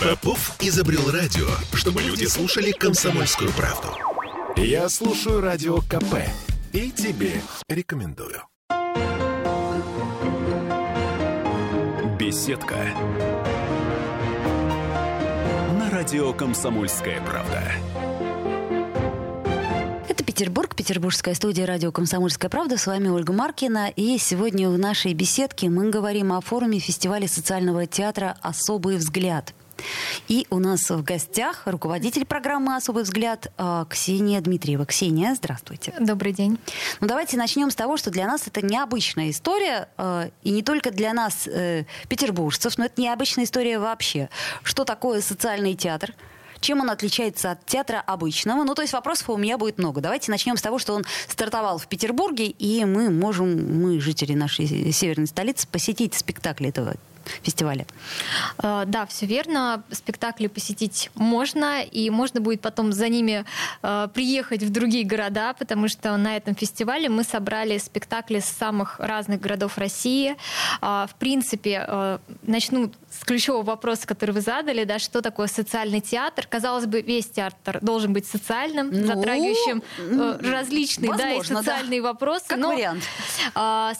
Попов изобрел радио, чтобы люди слушали комсомольскую правду. Я слушаю радио КП и тебе рекомендую. Беседка. На радио «Комсомольская правда». Это Петербург, петербургская студия радио «Комсомольская правда». С вами Ольга Маркина. И сегодня в нашей беседке мы говорим о форуме фестиваля социального театра «Особый взгляд». И у нас в гостях руководитель программы «Особый взгляд» э, Ксения Дмитриева. Ксения, здравствуйте. Добрый день. Ну, давайте начнем с того, что для нас это необычная история, э, и не только для нас, э, петербуржцев, но это необычная история вообще. Что такое социальный театр? Чем он отличается от театра обычного? Ну, то есть вопросов у меня будет много. Давайте начнем с того, что он стартовал в Петербурге, и мы можем, мы, жители нашей северной столицы, посетить спектакль этого фестиваля. Э, да, все верно. Спектакли посетить можно, и можно будет потом за ними э, приехать в другие города, потому что на этом фестивале мы собрали спектакли с самых разных городов России. Э, в принципе, начну с ключевого вопроса, который вы задали, да, что такое социальный театр. Казалось бы, весь театр должен быть социальным, ну, затрагивающим различные возможно, да, и социальные да. вопросы. Как но вариант.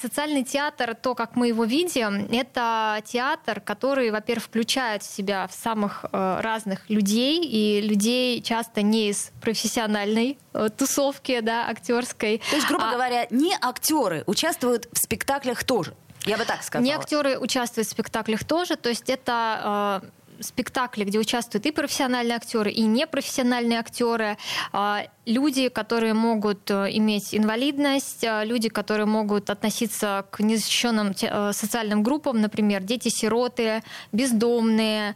Социальный театр, то, как мы его видим, это театр, который, во-первых, включает в себя в самых э, разных людей, и людей часто не из профессиональной э, тусовки, да, актерской. То есть, грубо а... говоря, не актеры участвуют в спектаклях тоже. Я бы так сказала. Не актеры участвуют в спектаклях тоже, то есть это э, спектакли, где участвуют и профессиональные актеры, и непрофессиональные актеры. Э, люди, которые могут э, иметь инвалидность, э, люди, которые могут относиться к незащищенным э, социальным группам, например, дети-сироты, бездомные,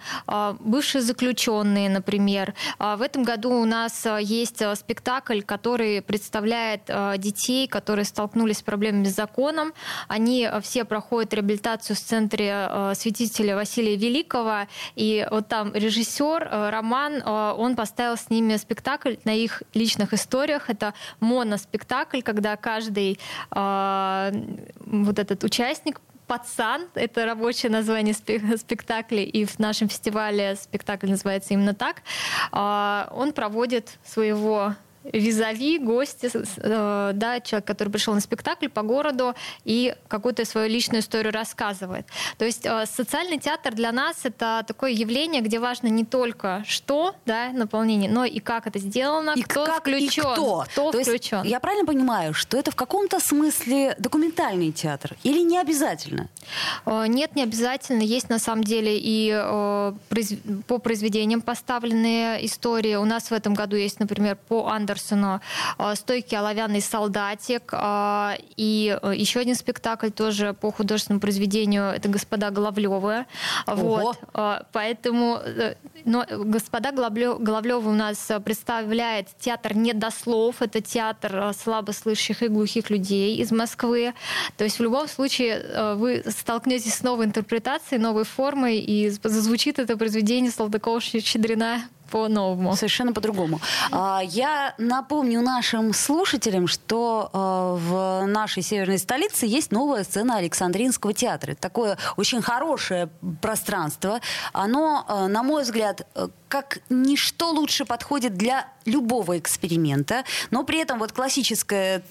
бывшие заключенные, например. В этом году у нас есть спектакль, который представляет детей, которые столкнулись с проблемами с законом. Они все проходят реабилитацию в центре святителя Василия Великого, и вот там режиссер Роман, он поставил с ними спектакль на их личных разных историях. Это моноспектакль, когда каждый э, вот этот участник пацан, это рабочее название спектакля, и в нашем фестивале спектакль называется именно так, а, он проводит своего визави, гости, э, да, человек, который пришел на спектакль по городу и какую-то свою личную историю рассказывает. То есть э, социальный театр для нас это такое явление, где важно не только что, да, наполнение, но и как это сделано, и кто как, включен. И кто. кто То включен. Есть, я правильно понимаю, что это в каком-то смысле документальный театр или не обязательно? Э, нет, не обязательно. Есть на самом деле и по произведениям поставленные истории. У нас в этом году есть, например, по Андер Андерсону э, «Стойкий оловянный солдатик». Э, и э, еще один спектакль тоже по художественному произведению – это «Господа Головлевы». Вот. Поэтому но господа Головлевы у нас представляет театр не до слов, это театр слабослышащих и глухих людей из Москвы. То есть в любом случае вы столкнетесь с новой интерпретацией, новой формой, и зазвучит это произведение Салтыкова-Щедрина по-новому. Совершенно по-другому. А, я напомню нашим слушателям, что а, в нашей северной столице есть новая сцена Александринского театра. Такое очень хорошее пространство. Оно, а, на мой взгляд, как ничто лучше подходит для любого эксперимента, но при этом вот классическое,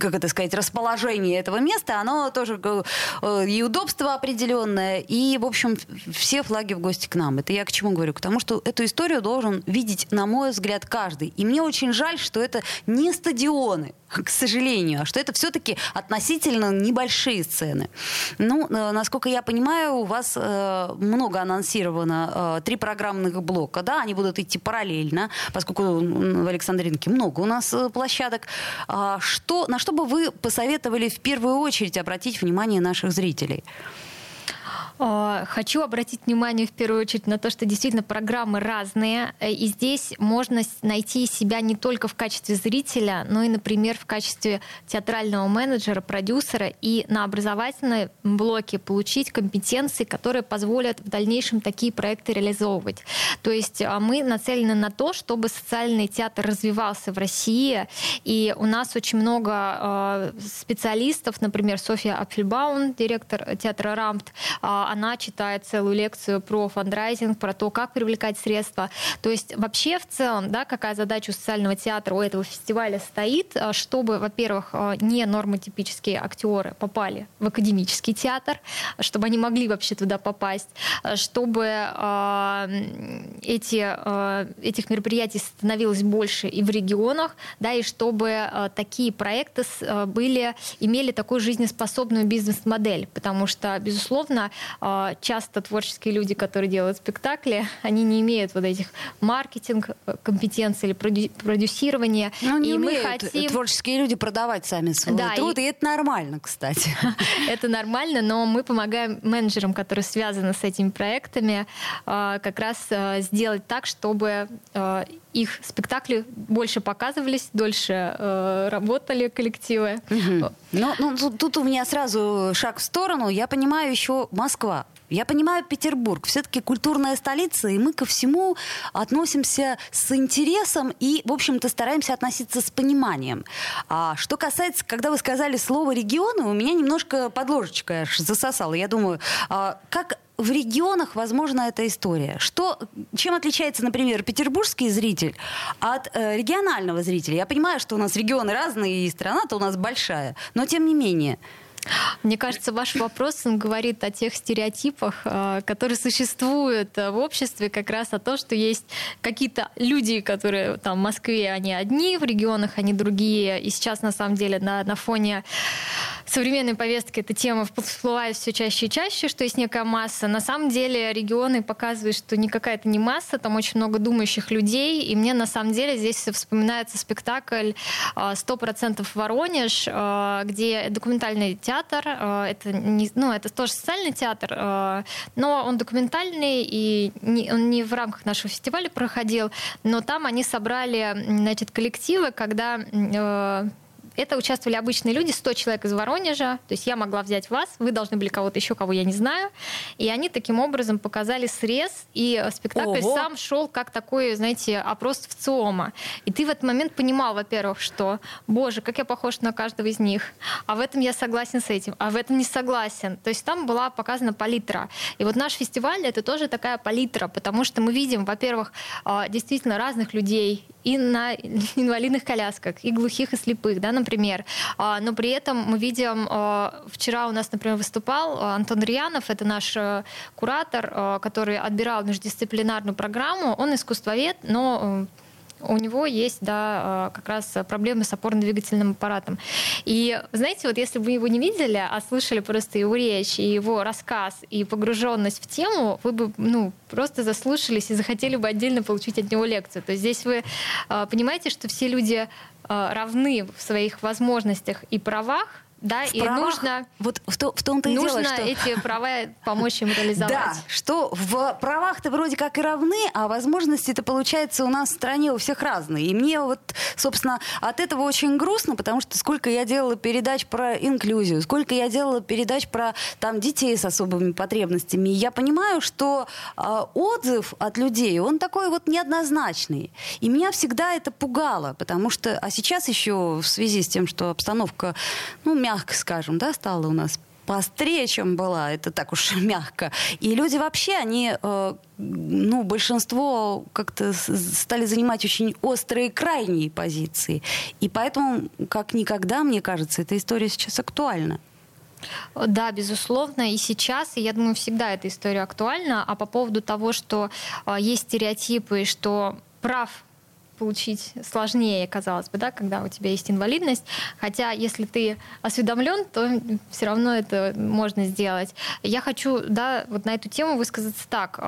как это сказать, расположение этого места, оно тоже э, и удобство определенное, и, в общем, все флаги в гости к нам. Это я к чему говорю? К тому, что эту историю должен видеть, на мой взгляд, каждый. И мне очень жаль, что это не стадионы, к сожалению, что это все-таки относительно небольшие сцены. Ну, э, насколько я понимаю, у вас э, много анонсировано, э, три программных блока, да, они будут идти параллельно, поскольку в Александринке много у нас э, площадок. А что, на что бы вы посоветовали в первую очередь обратить внимание наших зрителей? А, хочу обратить внимание в первую очередь на то, что действительно программы разные, э, и здесь можно найти себя не только в качестве зрителя, но и, например, в качестве театрального менеджера, продюсера, и на образовательной блоке получить компетенции, которые позволят в дальнейшем такие проекты реализовывать. То есть а, мы нацелены на то, чтобы социальный театр развивался в России, и у нас очень много а, специалистов, например, Софья Апфельбаун, директор театра «Рампт», она читает целую лекцию про фандрайзинг, про то, как привлекать средства. То есть вообще в целом, да, какая задача у социального театра, у этого фестиваля стоит, чтобы, во-первых, не нормотипические актеры попали в академический театр, чтобы они могли вообще туда попасть, чтобы эти, этих мероприятий становилось больше и в регионах, да, и чтобы такие проекты были, имели такую жизнеспособную бизнес-модель, потому что, безусловно, часто творческие люди, которые делают спектакли, они не имеют вот этих маркетинг э, компетенций или продюсирования. Ну, не и мы хотим... творческие люди продавать сами свой да, труд, и... и это нормально, кстати. Это нормально, но мы помогаем менеджерам, которые связаны с этими проектами, а, как раз а, сделать так, чтобы их спектакли больше показывались, дольше э, работали коллективы. Угу. Но, ну, тут у меня сразу шаг в сторону. Я понимаю еще Москва. Я понимаю Петербург, все-таки культурная столица, и мы ко всему относимся с интересом и, в общем-то, стараемся относиться с пониманием. А что касается, когда вы сказали слово регионы, у меня немножко под ложечкой аж засосало. Я думаю, а, как в регионах возможна эта история. Что, чем отличается, например, петербургский зритель от э, регионального зрителя? Я понимаю, что у нас регионы разные, и страна-то у нас большая, но тем не менее. Мне кажется, ваш вопрос он говорит о тех стереотипах, э, которые существуют в обществе, как раз о том, что есть какие-то люди, которые там в Москве они одни, в регионах они другие. И сейчас, на самом деле, на, на фоне современной повестки эта тема всплывает все чаще и чаще, что есть некая масса. На самом деле регионы показывают, что никакая это не масса, там очень много думающих людей. И мне на самом деле здесь вспоминается спектакль «100% Воронеж», э, где документальный театр. Э, это, не, ну, это тоже социальный театр, но он документальный, и не, он не в рамках нашего фестиваля проходил, но там они собрали значит, коллективы, когда это участвовали обычные люди, 100 человек из Воронежа. То есть я могла взять вас, вы должны были кого-то еще, кого я не знаю. И они таким образом показали срез, и спектакль Ого. сам шел как такой, знаете, опрос в ЦИОМа. И ты в этот момент понимал, во-первых, что, боже, как я похож на каждого из них. А в этом я согласен с этим, а в этом не согласен. То есть там была показана палитра. И вот наш фестиваль — это тоже такая палитра, потому что мы видим, во-первых, а, действительно разных людей и на инвалидных колясках, и глухих, и слепых, да, например. А, но при этом мы видим, а, вчера у нас, например, выступал а, Антон Рьянов, это наш э, куратор, который отбирал междисциплинарную программу. Он искусствовед, но э, у него есть, да, как раз проблемы с опорно-двигательным аппаратом. И, знаете, вот если бы его не видели, а слышали просто его речь, и его рассказ, и погруженность в тему, вы бы, ну, просто заслушались и захотели бы отдельно получить от него лекцию. То есть здесь вы понимаете, что все люди равны в своих возможностях и правах, да, в и правах, нужно вот в, то, в том-то и нужно дело, что... эти права помочь им реализовать. Да, что в правах-то вроде как и равны, а возможности-то получается у нас в стране у всех разные. И мне вот, собственно, от этого очень грустно, потому что сколько я делала передач про инклюзию, сколько я делала передач про там детей с особыми потребностями, я понимаю, что э, отзыв от людей, он такой вот неоднозначный. И меня всегда это пугало, потому что, а сейчас еще в связи с тем, что обстановка, ну, мягко скажем, да, стала у нас поострее, чем была, это так уж мягко. И люди вообще, они, э, ну, большинство как-то стали занимать очень острые крайние позиции. И поэтому, как никогда, мне кажется, эта история сейчас актуальна. Да, безусловно, и сейчас, и я думаю, всегда эта история актуальна. А по поводу того, что э, есть стереотипы, что прав получить сложнее, казалось бы, да, когда у тебя есть инвалидность. Хотя, если ты осведомлен, то все равно это можно сделать. Я хочу, да, вот на эту тему высказаться так.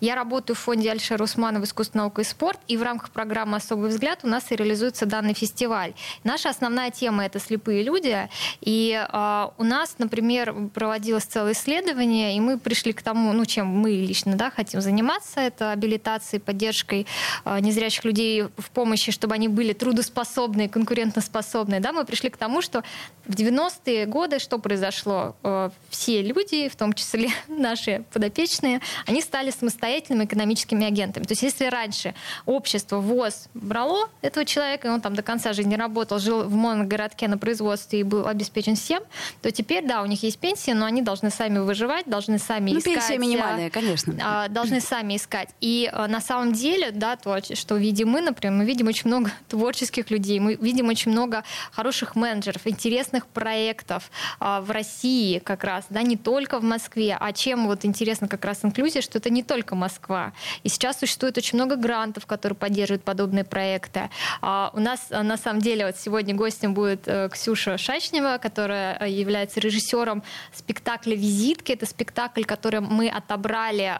Я работаю в фонде Альшера Усманова «Искусство, наука и спорт», и в рамках программы «Особый взгляд» у нас и реализуется данный фестиваль. Наша основная тема — это слепые люди, и а, у нас, например, проводилось целое исследование, и мы пришли к тому, ну, чем мы лично, да, хотим заниматься, это абилитацией, поддержкой а, незрячих людей в помощи, чтобы они были трудоспособные, конкурентоспособные. Да, мы пришли к тому, что в 90-е годы что произошло? Э, все люди, в том числе наши подопечные, они стали самостоятельными экономическими агентами. То есть если раньше общество ВОЗ брало этого человека, и он там до конца жизни работал, жил в моногородке на производстве и был обеспечен всем, то теперь, да, у них есть пенсия, но они должны сами выживать, должны сами ну, искать... пенсия минимальная, конечно. А, должны сами искать. И а, на самом деле, да, то, что видим мы, например, мы видим очень много творческих людей, мы видим очень много хороших менеджеров, интересных проектов а, в России как раз, да, не только в Москве. А чем вот интересно как раз инклюзия, что это не только Москва. И сейчас существует очень много грантов, которые поддерживают подобные проекты. У нас на самом деле вот сегодня гостем будет э, Ксюша Шачнева, которая э, является режиссером спектакля «Визитки». Это спектакль, который мы отобрали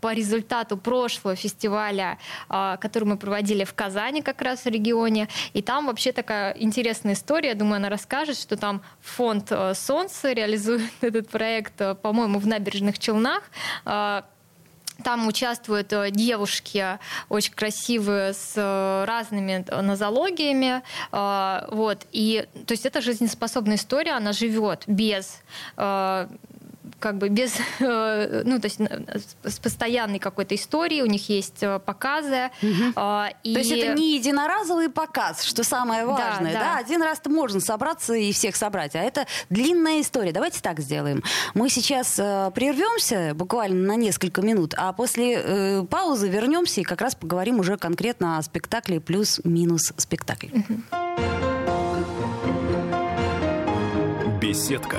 по результату прошлого фестиваля, мы проводили в Казани как раз в регионе. И там вообще такая интересная история, я думаю, она расскажет, что там фонд «Солнце» реализует этот проект, по-моему, в набережных Челнах. Там участвуют э, девушки очень красивые с э, разными э, нозологиями. Вот. И, то есть это жизнеспособная история, она живет без как бы без, э, ну, то есть с постоянной какой-то историей, у них есть э, показы. Угу. И... То есть это не единоразовый показ, что самое важное. Да, да. да, один раз-то можно собраться и всех собрать, а это длинная история. Давайте так сделаем. Мы сейчас э, прервемся буквально на несколько минут, а после паузы вернемся и как раз поговорим уже конкретно о спектакле плюс-минус спектакль. Угу. Беседка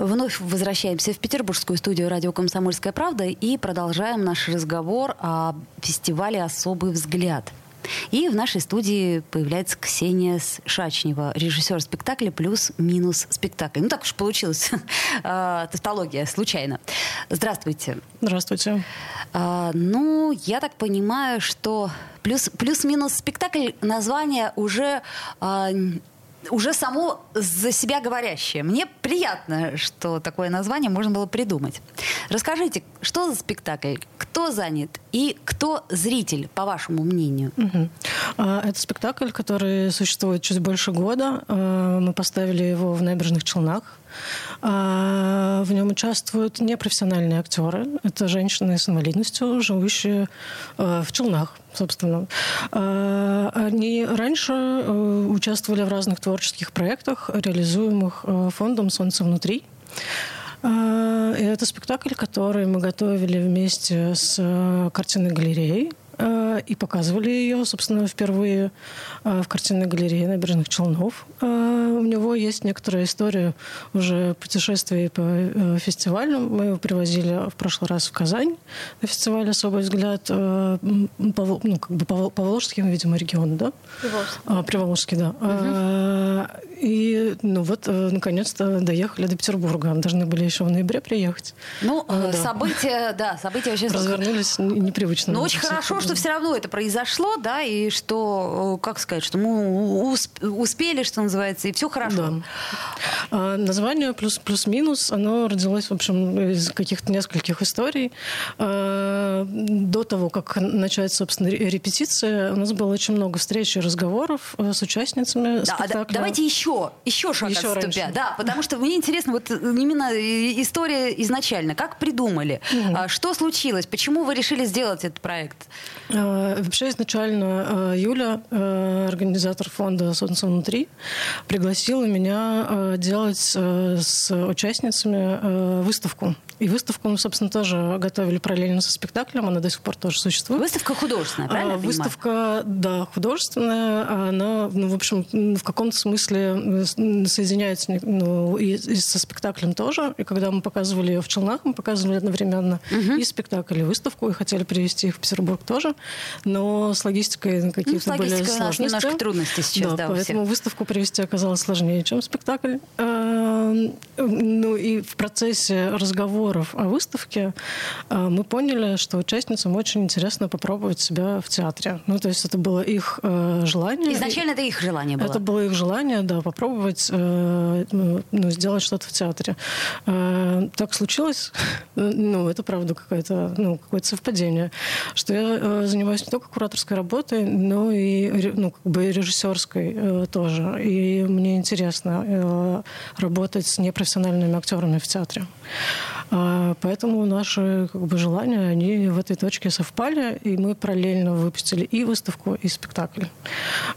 Вновь возвращаемся в петербургскую студию радио «Комсомольская правда» и продолжаем наш разговор о фестивале «Особый взгляд». И в нашей студии появляется Ксения Шачнева, режиссер спектакля плюс-минус спектакль. Ну, так уж получилось. А, тавтология, случайно. Здравствуйте. Здравствуйте. А, ну, я так понимаю, что плюс, плюс-минус спектакль, название уже а, уже само за себя говорящее. Мне приятно, что такое название можно было придумать. Расскажите, что за спектакль, кто занят и кто зритель, по вашему мнению? Угу. Это спектакль, который существует чуть больше года. А, мы поставили его в Набережных Челнах. А, в нем участвуют непрофессиональные актеры. Это женщины с инвалидностью, живущие в Челнах, собственно. Они раньше э, участвовали в разных творческих проектах, реализуемых э, фондом «Солнце внутри». И это спектакль, который мы готовили вместе с э, картинной галереей Э, и показывали ее, собственно, впервые э, в картинной галерее набережных Челнов. Э, у него есть некоторая история уже путешествий по фестивалю. Мы его привозили в прошлый раз в Казань на фестиваль «Особый взгляд» по, ну, как бы по, по Волжским, видимо, региону, да? Приволжский. А, Приволжский, да. Угу. И, ну вот, наконец-то доехали до Петербурга. Должны были еще в ноябре приехать. Ну, а, да. события, да, события вообще... Развернулись непривычно. Но очень хорошо, что что все равно это произошло, да, и что, э, как сказать, что мы успели, что называется, и все хорошо. Да. А, название плюс, плюс-минус, оно родилось, в общем, из каких-то нескольких историй. А, до того, как начать, собственно, репетиция, у нас было очень много встреч и разговоров э, с участницами да, спектакля. Давайте еще, еще шаг еще отступя. Раньше. Да, потому что мне интересно вот именно история изначально. Как придумали? Угу. Что случилось? Почему вы решили сделать этот проект? Э, вообще изначально э, Юля, э, организатор фонда «Солнце внутри», пригласила меня делать с участницами выставку И выставку мы, собственно, тоже готовили параллельно со спектаклем, она до сих пор тоже существует. Выставка художественная, правильно? Выставка, да, художественная. Она, ну, в общем, в каком-то смысле соединяется ну, и, и со спектаклем тоже. И когда мы показывали ее в Челнах, мы показывали одновременно угу. и спектакль, и выставку, и хотели привезти их в Петербург тоже. Но с логистикой какие-то ну, были сложности. У нас немножко трудности сейчас, да, да поэтому выставку привезти оказалось сложнее, чем спектакль. Эм, ну и в процессе разговоров о выставке э, мы поняли, что участницам очень интересно попробовать себя в театре. Ну, то есть это было их э, желание. Изначально это их желание было? Это было их желание, да, попробовать э, ну, ну сделать что-то в театре. Так случилось, ну, это правда какое-то ну, какое совпадение, что я занимаюсь не только кураторской работой, но и ну, как бы режиссерской тоже. И мне интересно работать с непрофессиональными актерами в театре. А, поэтому наши как бы, желания, они в этой точке совпали, и мы параллельно выпустили и выставку, и спектакль.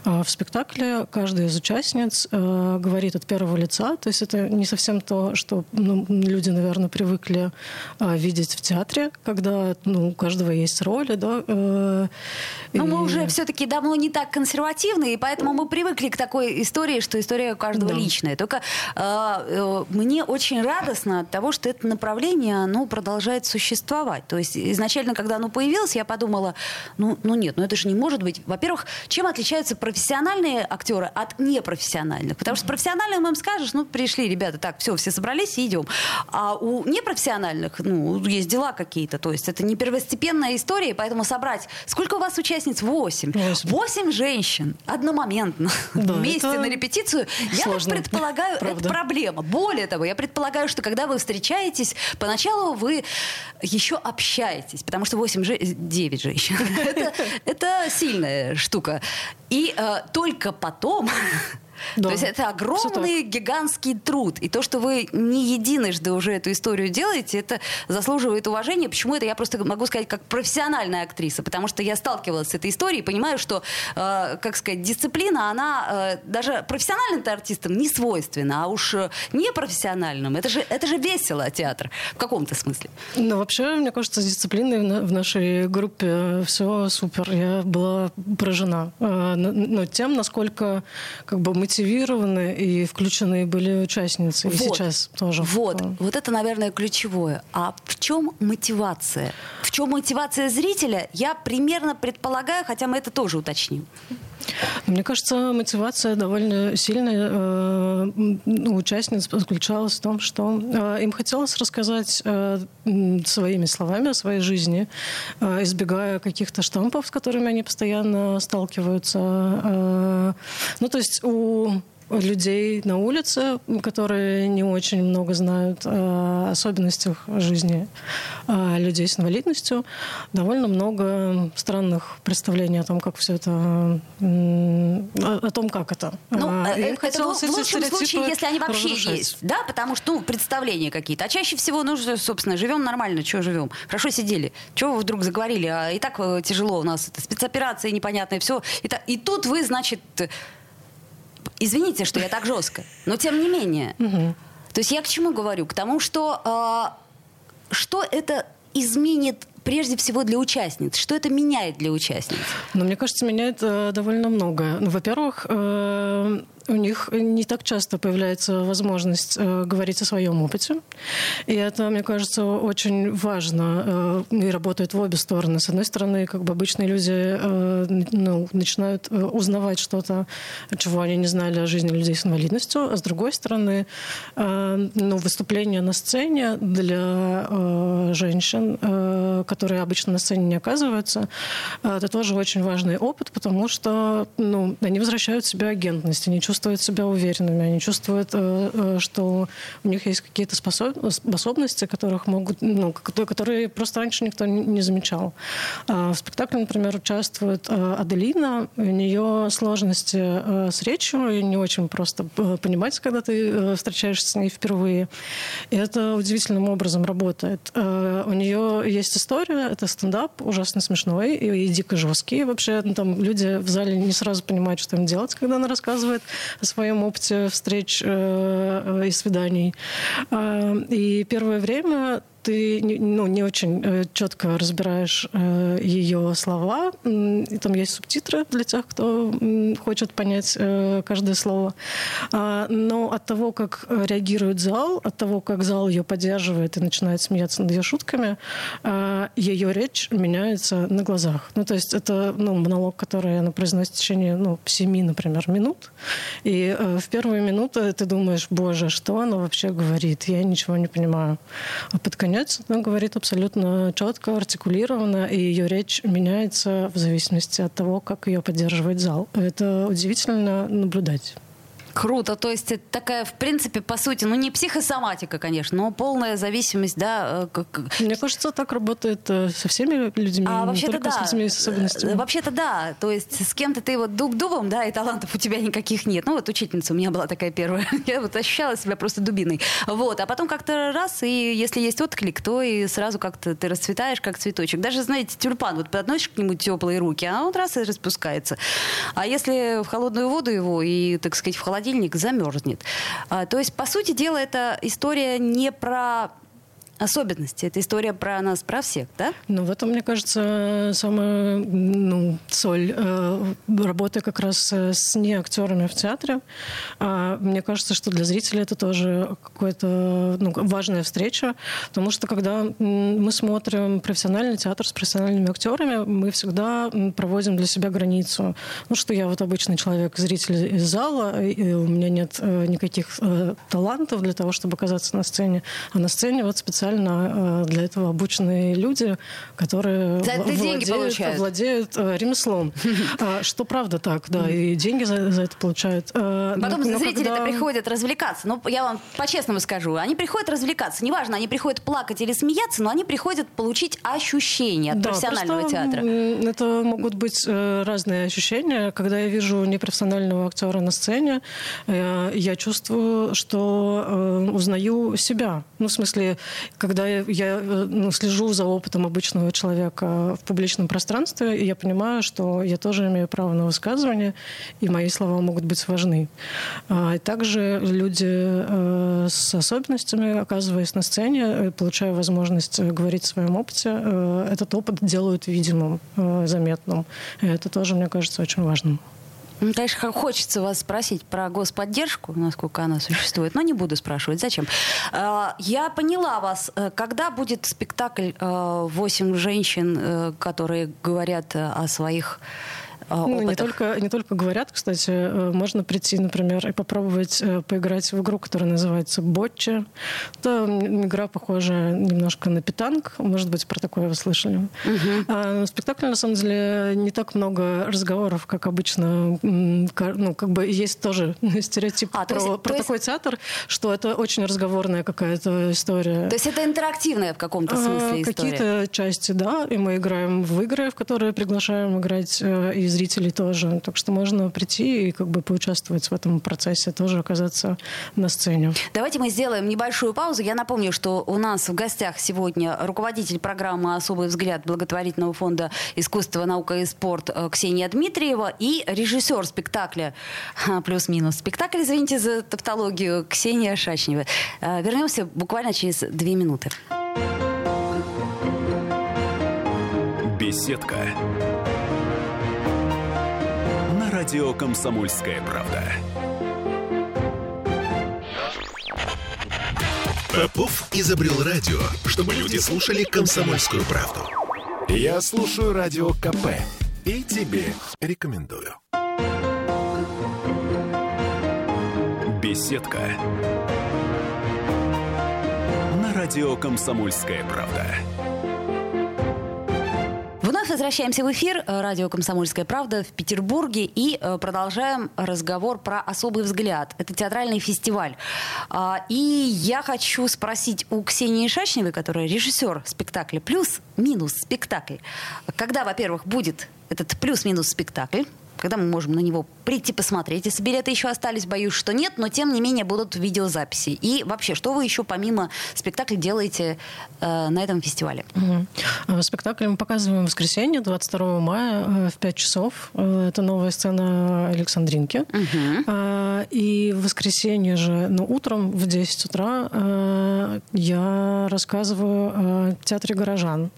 А, в спектакле каждая из участниц а, говорит от первого лица, то есть это не совсем то, что ну, люди, наверное, привыкли видеть в театре, когда ну, у каждого есть роли, да. Э, Но и... мы уже все-таки давно не так консервативны, и поэтому мы привыкли к такой истории, что история у каждого да. личная. Только э, мне очень радостно от того, что это направление, оно продолжает существовать. То есть изначально, когда оно появилось, я подумала, ну, ну нет, ну это же не может быть. Во-первых, чем отличаются профессиональные актеры от непрофессиональных? Потому что профессиональным им скажешь, ну, пришли ребята, так, все, все собрались и идем. А у непрофессиональных, ну, есть дела какие-то. То есть это не первостепенная история, поэтому собрать... Сколько у вас участниц? Восемь. Восемь женщин одномоментно да, вместе на репетицию. Я так предполагаю, это проблема. Более того, я предполагаю, что когда вы встречаетесь, поначалу вы еще общаетесь, потому что 8 же... 9 женщин. это, это сильная штука. И э, только потом да. То есть это огромный гигантский труд. И то, что вы не единожды уже эту историю делаете, это заслуживает уважения. Почему это я просто могу сказать как профессиональная актриса, потому что я сталкивалась с этой историей и понимаю, что, э, как сказать, дисциплина, она э, даже профессиональным артистам не свойственна, а уж э, непрофессиональным. Это же, это же весело, театр, в каком-то смысле. Ну, вообще, мне кажется, с дисциплиной в нашей группе все супер. Я была поражена. Э, но тем, насколько как бы мы мотивированы и включены были участницы. Вот, и сейчас тоже. Вот, вот это, наверное, ключевое. А в чем мотивация? В чем мотивация зрителя? Я примерно предполагаю, хотя мы это тоже уточним. Мне кажется, мотивация довольно сильная э, у участниц заключалась в том, что э, им хотелось рассказать э, своими словами о своей жизни, избегая каких-то штампов, с которыми они постоянно сталкиваются. Ну, то есть у людей на улице, которые не очень много знают о особенностях жизни людей с инвалидностью. Довольно много странных представлений о том, как все это, о том, как это. Ну, а, Им это в, в лучшем случае, если они вообще разрушать. есть, да, потому что, ну, представления какие-то. А чаще всего, ну, собственно, живем нормально, что живем? Хорошо сидели. Чего вы вдруг заговорили? А и так э, тяжело у нас, это спецоперация непонятная, все. И, та, и тут вы, значит, Извините, что я так жестко, но тем не менее. То есть я к чему говорю? К тому, что э, что это изменит прежде всего для участниц? Что это меняет для участниц? Ну, мне кажется, меняет э, довольно многое. Ну, во-первых, э, у них не так часто появляется возможность э, говорить о своем опыте. И это, мне кажется, очень важно э, и работает в обе стороны. С одной стороны, как бы обычные люди э, ну, начинают э, узнавать что-то, чего они не знали о жизни людей с инвалидностью, а с другой стороны, э, ну, выступление на сцене для э, женщин, э, которые обычно на сцене не оказываются, э, это тоже очень важный опыт, потому что ну, они возвращают себе агентность, они чувствуют чувствуют себя уверенными, они чувствуют, э, э, что у них есть какие-то способности, которых могут, ну, которые просто раньше никто не замечал. А в спектакле, например, участвует э, Аделина, у нее сложности с речью, и не очень просто понимать, когда ты встречаешься с ней впервые. И это удивительным образом работает. У нее есть история, это стендап, ужасно смешной и, и дико жесткий. Вообще ну, там люди в зале не сразу понимают, что им делать, когда она рассказывает о своем опыте встреч э, и свиданий. А, и первое время ты ну, не очень э, четко разбираешь э, ее слова. И там есть субтитры для тех, кто хочет понять э, каждое слово. А, но от того, как реагирует зал, от того, как зал ее поддерживает и начинает смеяться над ее шутками, ее речь меняется на глазах. Ну, то есть это ну, монолог, который она произносит в течение ну, семи, например, минут. И в первые минуты ты думаешь, боже, что она вообще говорит? Я ничего не понимаю. А под конец она говорит абсолютно четко, артикулированно, и ее речь меняется в зависимости от того, как ее поддерживает зал. Это удивительно наблюдать. Круто. То есть это такая, в принципе, по сути, ну не психосоматика, конечно, но полная зависимость, да. Как... Мне кажется, так работает э, со всеми людьми, а, вообще-то да. с людьми с особенностями. Э, вообще-то да. То есть с кем-то ты вот дуб дубом, да, и талантов у тебя никаких нет. Ну вот учительница у меня была такая первая. Я вот ощущала себя просто дубиной. Вот. А потом как-то раз, и если есть отклик, то и сразу как-то ты расцветаешь, как цветочек. Даже, знаете, тюльпан, вот подносишь к нему теплые руки, а он раз и распускается. А если в холодную воду его и, так сказать, в холодильник холодильник замерзнет. А, то есть, по сути дела, это история не про особенности. Это история про нас, про всех, да? Ну, в этом, мне кажется, самая ну, соль э, работы как раз с неактерами в театре. А мне кажется, что для зрителей это тоже какая-то ну, важная встреча, потому что когда мы смотрим профессиональный театр с профессиональными актерами, мы всегда проводим для себя границу. Ну, что я вот обычный человек, зритель из зала, и у меня нет э, никаких э, талантов для того, чтобы оказаться на сцене. А на сцене вот специально специально э, для этого обученные люди, которые владеют, владеют э, ремеслом. А, что правда так, да, и деньги за, за это получают. Э, Потом но, зрители когда... приходят развлекаться. Ну, я вам по-честному скажу, они приходят развлекаться. Неважно, они приходят плакать или смеяться, но они приходят получить ощущения от да, профессионального театра. Это могут быть разные ощущения. Когда я вижу непрофессионального актера на сцене, я чувствую, что узнаю себя. Ну, в смысле, когда я, я ну, слежу за опытом обычного человека в публичном пространстве, я понимаю, что я тоже имею право на высказывание, и мои слова могут быть важны. А, и также люди э, с особенностями, оказываясь на сцене, э, получая возможность говорить о своем опыте, э, этот опыт делают видимым, заметным. И это тоже, мне кажется, очень важным. Ну, конечно, хочется вас спросить про господдержку, насколько она существует, но не буду спрашивать. Зачем? А, я поняла вас. Э, когда будет спектакль э, «Восемь женщин», э, которые говорят о своих а, ну, не только, не только говорят, кстати, э, можно прийти, например, и попробовать э, поиграть в игру, которая называется «Ботча». Это игра, похожая немножко на питанг. Может быть, про такое вы слышали. Угу. А, спектакль, на самом деле, не так много разговоров, как обычно. Ну, как бы есть тоже стереотип а, про, есть, про такой есть... театр, что это очень разговорная какая-то история. То есть это интерактивная в каком-то смысле история? Какие-то части, да. И мы играем в игры, в которые приглашаем играть э, из зрителей тоже. Так что можно прийти и как бы поучаствовать в этом процессе, тоже оказаться на сцене. Давайте мы сделаем небольшую паузу. Я напомню, что у нас в гостях сегодня руководитель программы «Особый взгляд» благотворительного фонда «Искусство, наука и спорт» Ксения Дмитриева и режиссер спектакля «Плюс-минус». Спектакль, извините за тавтологию, Ксения Шачнева. Э, вернемся буквально через две минуты. Беседка радио «Комсомольская правда». Попов изобрел радио, чтобы люди слушали комсомольскую правду. Я слушаю радио КП и тебе рекомендую. Беседка. На радио «Комсомольская правда». Вновь возвращаемся в эфир. Э, радио «Комсомольская правда» в Петербурге. И э, продолжаем разговор про «Особый взгляд». Это театральный фестиваль. А, и я хочу спросить у Ксении Шачневой, которая режиссер спектакля «Плюс-минус спектакль». Когда, во-первых, будет этот «Плюс-минус спектакль»? Когда мы можем на него прийти посмотреть. Если билеты еще остались, боюсь, что нет, но тем не менее будут видеозаписи. И вообще, что вы еще помимо спектакля делаете э, на этом фестивале? Угу. Спектакль мы показываем в воскресенье, 22 мая э, в 5 часов. Э, это новая сцена Александринки. Угу. И в воскресенье же, ну, утром в 10 утра я рассказываю о театре «Горожан».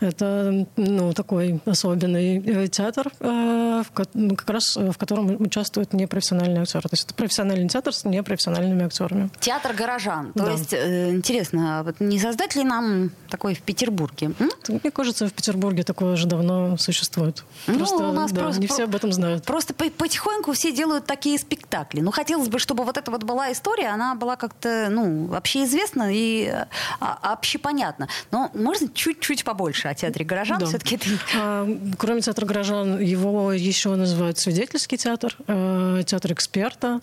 Это, ну, такой особенный театр, ну, как раз в котором участвуют непрофессиональные актеры. То есть это профессиональный театр с непрофессиональными актерами. Театр горожан. То да. есть, э, интересно, вот не создать ли нам такой в Петербурге? М? Мне кажется, в Петербурге такое уже давно существует. Ну, просто, у нас да, просто, не все об этом знают. Просто потихоньку все делают такие спектакли. Ну, хотелось бы, чтобы вот эта вот была история, она была как-то, ну, вообще известна и а, общепонятна. Но можно чуть-чуть побольше о театре горожан да. все-таки. Это... А, кроме театра горожан, его еще называют свидетельский театр, э, театр эксперта.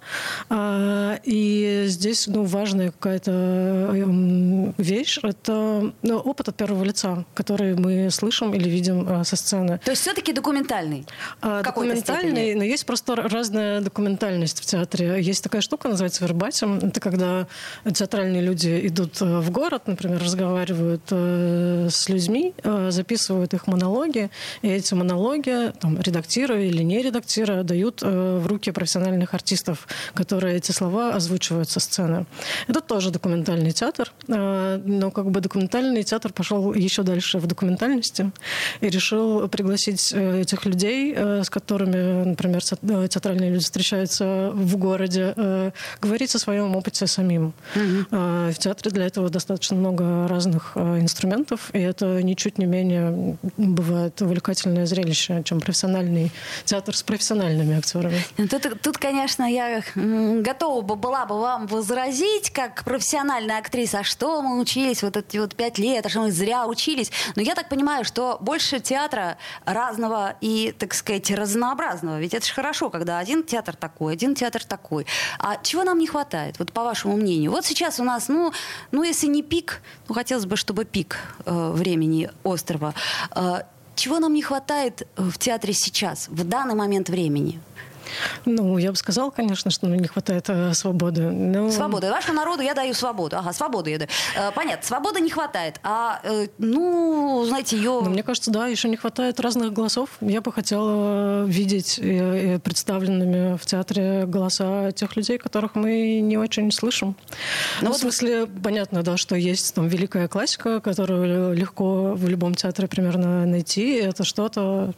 А, и здесь ну, важная какая-то эм, вещь — это ну, опыт от первого лица, который мы слышим или видим э, со сцены. То есть все-таки документальный? Документальный, но есть просто разная документальность в театре. Есть такая штука, называется вербатим. Это когда театральные люди идут э, в город, например, разговаривают с людьми, записывают их монологи, и эти монологи там, редактируя или не редактируя, дают э, в руки профессиональных артистов, которые эти слова озвучивают со сцены. Это тоже документальный театр, э, но как бы документальный театр пошел еще дальше в документальности и решил пригласить э, этих людей, с которыми, например, театральные люди встречаются в городе, говорить о своем опыте самим. Угу. В театре для этого достаточно много разных инструментов, и это ничуть не менее бывает увлекательное зрелище, чем профессиональный театр с профессиональными актерами. Ну, тут, тут, конечно, я готова бы была бы вам возразить, как профессиональная актриса, а что мы учились вот эти вот пять лет, а что мы зря учились. Но я так понимаю, что больше театра разного и, так сказать, разнообразного. Ведь это же хорошо, когда один театр такой, один театр такой. А чего нам не хватает, вот по вашему мнению? Вот сейчас у нас, ну, ну если не пик, ну хотелось бы, чтобы пик э, времени острова. Э, чего нам не хватает в театре сейчас, в данный момент времени? Ну, я бы сказала, конечно, что не хватает э, свободы. Но... Свободы. Вашему народу я даю свободу. Ага, свободу я даю. Э, понятно, свободы не хватает. А, э, ну, знаете, ее... Ну, мне кажется, да, еще не хватает разных голосов. Я бы хотела видеть представленными в театре голоса тех людей, которых мы не очень слышим. Ну, ну вот... в смысле, понятно, да, что есть там великая классика, которую легко в любом театре примерно найти. Это что-то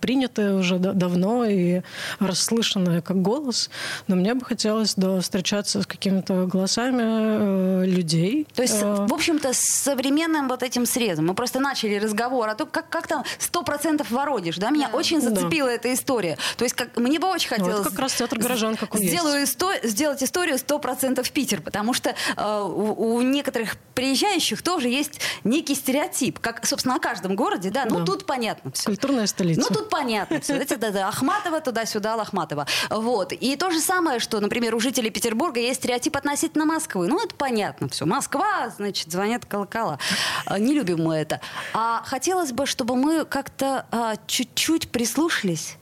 принятое уже давно и расслышанное слышанное как голос, но мне бы хотелось да, встречаться с какими-то голосами э, людей. То есть, э... в общем-то, с современным вот этим срезом. Мы просто начали разговор о том, как, как там сто процентов вородишь, да? Меня да. очень зацепила да. эта история. То есть, как, мне бы очень хотелось... Вот как раз театр горожан какой сделаю есть. Исто... Сделать историю сто процентов Питер, потому что э, у, у некоторых приезжающих тоже есть некий стереотип, как, собственно, о каждом городе, да? Ну, да. тут понятно все. Культурная столица. Ну, тут понятно все. Да, да, Ахматова туда-сюда, Лохматова. Ахматова. Вот. И то же самое, что, например, у жителей Петербурга есть стереотип относительно Москвы. Ну, это понятно все. Москва, значит, звонят колокола. А, не любим мы это. А хотелось бы, чтобы мы как-то а, чуть-чуть прислушались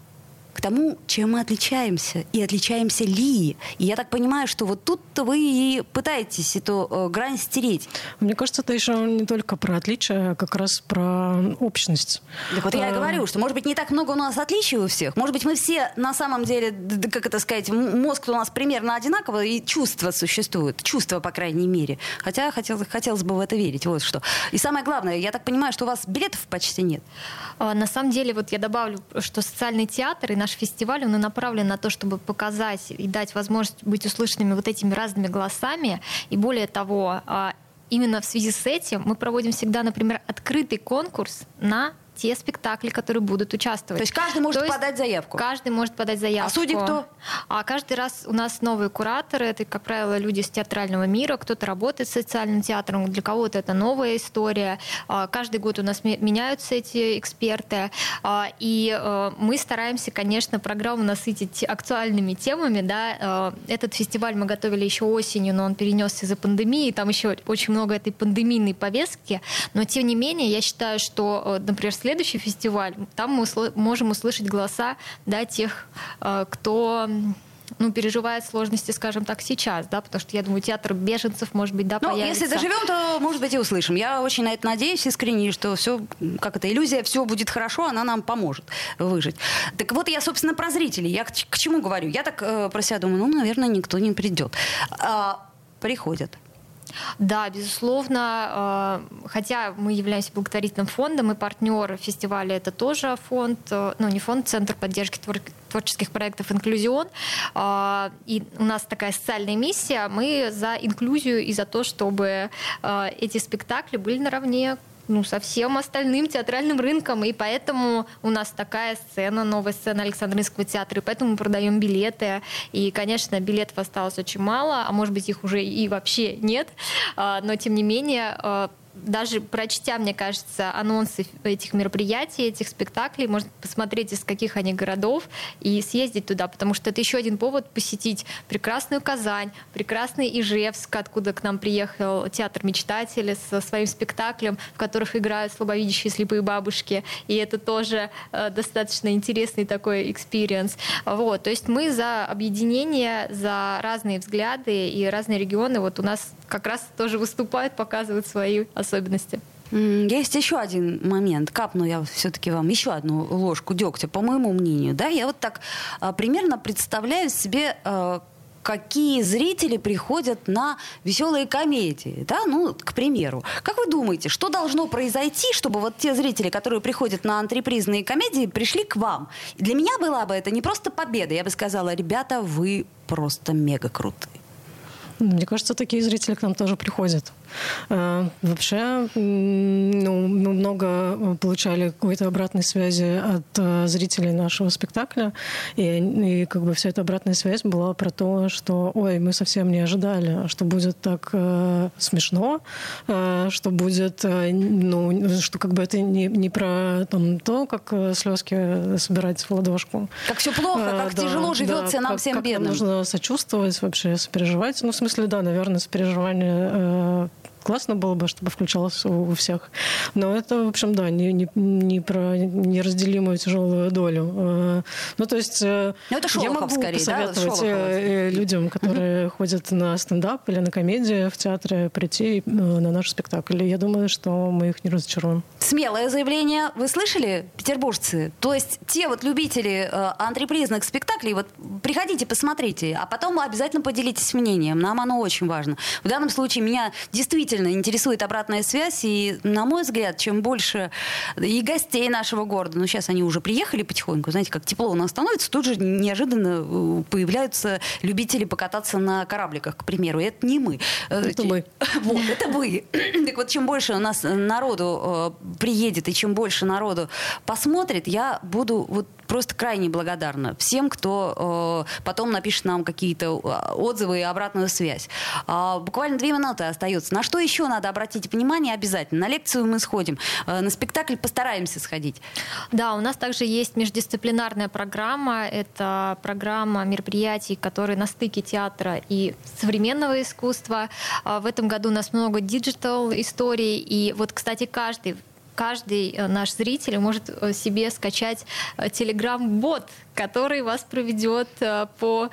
к тому, чем мы отличаемся, и отличаемся ли. И я так понимаю, что вот тут-то вы и пытаетесь эту э, грань стереть. Мне кажется, это еще не только про отличия, а как раз про общность. Так вот а... я и а, говорю, что, может быть, не так много у нас отличий у всех. Может быть, мы все на самом деле, как это сказать, мозг у нас примерно одинаковый, и чувства существуют. Чувства, по крайней мере. Хотя хотелось, хотелось бы в это верить. Вот что. И самое главное, я так понимаю, что у вас билетов почти нет. А, на самом деле, вот я добавлю, что социальный театр и наш фестиваль, он и направлен на то, чтобы показать и дать возможность быть услышанными вот этими разными голосами. И более того, а, именно в связи с этим мы проводим всегда, например, открытый конкурс на те спектакли, которые будут участвовать. То есть каждый может То подать заявку? Каждый может подать заявку. А судьи кто? А каждый раз у нас новые кураторы. Это, как правило, люди с театрального мира. Кто-то работает с социальным театром, для кого-то это новая история. А, каждый год у нас меняются эти эксперты. А, и э, мы стараемся, конечно, программу насытить актуальными темами. Да. А, этот фестиваль мы готовили еще осенью, но он перенесся из-за пандемии. Там еще очень много этой пандемийной повестки. Но, тем не менее, я считаю, что, э, например, следующий фестиваль, там мы можем услышать голоса да, тех, кто ну, переживает сложности, скажем так, сейчас, да, потому что я думаю, театр беженцев, может быть, да, ну, появится. если доживем, то, может быть, и услышим. Я очень на это надеюсь искренне, что все, как это, иллюзия, все будет хорошо, она нам поможет выжить. Так вот, я, собственно, про зрителей. Я к, к чему говорю? Я так э, про себя думаю, ну, наверное, никто не придет. А, приходят. Да, безусловно. Э, хотя мы являемся благотворительным фондом, и партнер фестиваля это тоже фонд, э, ну не фонд, Центр поддержки творческих проектов «Инклюзион». Э, и у нас такая социальная миссия. Мы за инклюзию и за то, чтобы эти спектакли были наравне ну, со всем остальным театральным рынком, и поэтому у нас такая сцена, новая сцена Александринского театра, и поэтому мы продаем билеты, и, конечно, билетов осталось очень мало, а может быть их уже и вообще нет, а, но тем не менее а, даже прочтя, мне кажется, анонсы этих мероприятий, этих спектаклей, можно посмотреть, из каких они городов, и съездить туда, потому что это еще один повод посетить прекрасную Казань, прекрасный Ижевск, откуда к нам приехал театр мечтателей со своим спектаклем, в которых играют слабовидящие слепые бабушки, и это тоже э, достаточно интересный такой experience. Вот, то есть мы за объединение, за разные взгляды и разные регионы, вот у нас как раз тоже выступают, показывают свои особенности. Есть еще один момент. Капну я все-таки вам еще одну ложку дегтя, по моему мнению. Да? Я вот так а, примерно представляю себе, а, какие зрители приходят на веселые комедии, да, ну, к примеру. Как вы думаете, что должно произойти, чтобы вот те зрители, которые приходят на антрепризные комедии, пришли к вам? Для меня была бы это не просто победа, я бы сказала, ребята, вы просто мега крутые. Мне кажется, такие зрители к нам тоже приходят. Э, вообще, ну, мы много получали какой-то обратной связи от э, зрителей нашего спектакля, и, и как бы вся эта обратная связь была про то, что, ой, мы совсем не ожидали, что будет так э, смешно, э, что будет, э, ну, что как бы это не, не про там, то, как э, слезки собирать в ладошку. Как все плохо, как э, тяжело да, живется да, нам как, всем как бедным. нужно сочувствовать вообще, сопереживать. Ну, в смысле, да, наверное, сопереживание э, классно было бы, чтобы включалось у всех. Но это, в общем, да, не, не, не про неразделимую тяжелую долю. Э, ну, то есть э, Но это я могу скорее, посоветовать да? Э, людям, которые угу. ходят на стендап или на комедию в театре, прийти на наш спектакль. И я думаю, что мы их не разочаруем. Смелое заявление. Вы слышали, петербуржцы? То есть те вот любители антрепризных спектаклей, вот приходите, посмотрите, а потом обязательно поделитесь мнением. Нам оно очень важно. В данном случае меня действительно действительно интересует обратная связь, и, на мой взгляд, чем больше и гостей нашего города, ну, сейчас они уже приехали потихоньку, знаете, как тепло у нас становится, тут же неожиданно э, появляются любители покататься на корабликах, к примеру, и это не мы. Э, это мы. Вот, это вы. Так вот, чем больше у нас народу э, приедет, и чем больше народу посмотрит, я буду вот просто крайне благодарна всем, кто э, потом напишет нам какие-то отзывы и обратную связь. Э, буквально две минуты остается. На что еще надо обратить внимание обязательно? На лекцию мы сходим, э, на спектакль постараемся сходить. Да, у нас также есть междисциплинарная программа. Это программа мероприятий, которые на стыке театра и современного искусства. Э, в этом году у нас много digital историй. И вот, кстати, каждый каждый э, наш зритель может э, себе скачать телеграм-бот, который вас проведет э, по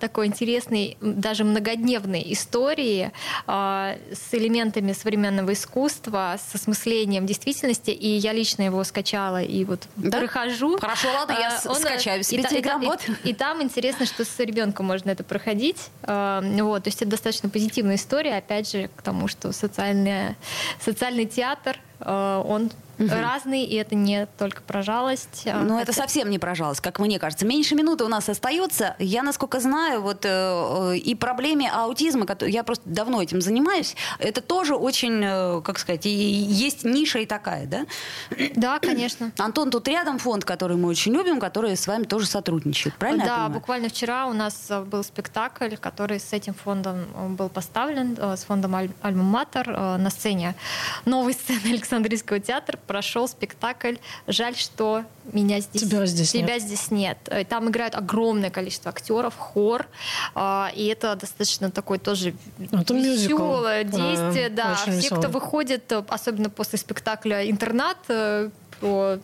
такой интересной, даже многодневной истории с элементами современного искусства, с осмыслением действительности. И я лично его скачала и вот да? прохожу. Хорошо, ладно, я Он, скачаю себе и, телеграм-бот. И, и, и там интересно, что с ребенком можно это проходить. Вот, то есть это достаточно позитивная история, опять же, к тому, что социальный, социальный театр, он угу. разный, и это не только про жалость. А ну, это совсем не про жалость, как мне кажется. Меньше минуты у нас остается. Я, насколько знаю, вот э, и проблеме аутизма, я просто давно этим занимаюсь, это тоже очень, э, как сказать, и есть ниша и такая, да? Да, конечно. Антон, тут рядом фонд, который мы очень любим, который с вами тоже сотрудничает, правильно? Да, буквально вчера у нас э, был спектакль, который с этим фондом э, был поставлен, с фондом Альма-Матер на сцене новой сцены Александрийского театра прошел спектакль. Жаль, что меня здесь, тебя здесь, тебя нет. здесь нет. Э, там играют огромное количество актеров, хор, а, и это достаточно такой тоже ну, это веселое действие. А, да, все, веселый. кто выходит, э, особенно после спектакля «Интернат», э, про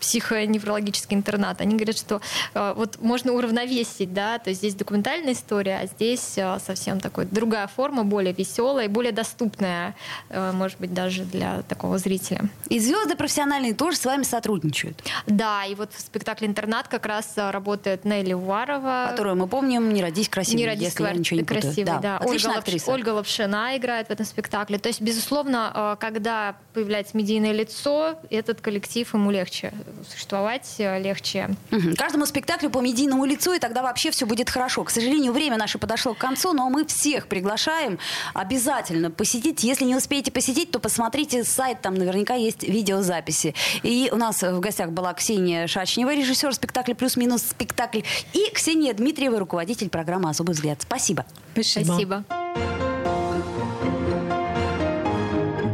психоневрологический интернат, они говорят, что э, вот можно уравновесить, да, то есть здесь документальная история, а здесь э, совсем такой другая форма, более веселая более доступная, э, может быть, даже для такого зрителя. И звезды профессиональные тоже с вами сотрудничают. Да, и вот в спектакле «Интернат» как раз работает Нелли Уварова. Которую мы помним «Не родись красивой», «Не родись если я ничего не красивой», да. да. Отличная Ольга, актриса. Ольга Лапшина играет в этом спектакле. То есть, безусловно, когда появляется медийное лицо, этот коллектив ему легче существовать, легче. Угу. Каждому спектаклю по медийному лицу, и тогда вообще все будет хорошо. К сожалению, время наше подошло к концу, но мы всех приглашаем обязательно посетить. Если не успеете посетить, то посмотрите сайт, там наверняка есть видеозаписи. И у нас в гостях была Ксения Шачнева, режиссер спектакля «Плюс-минус спектакль», и Ксения Дмитриева, руководитель программы «Особый взгляд». Спасибо. Спасибо. Спасибо.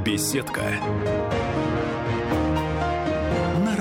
Беседка.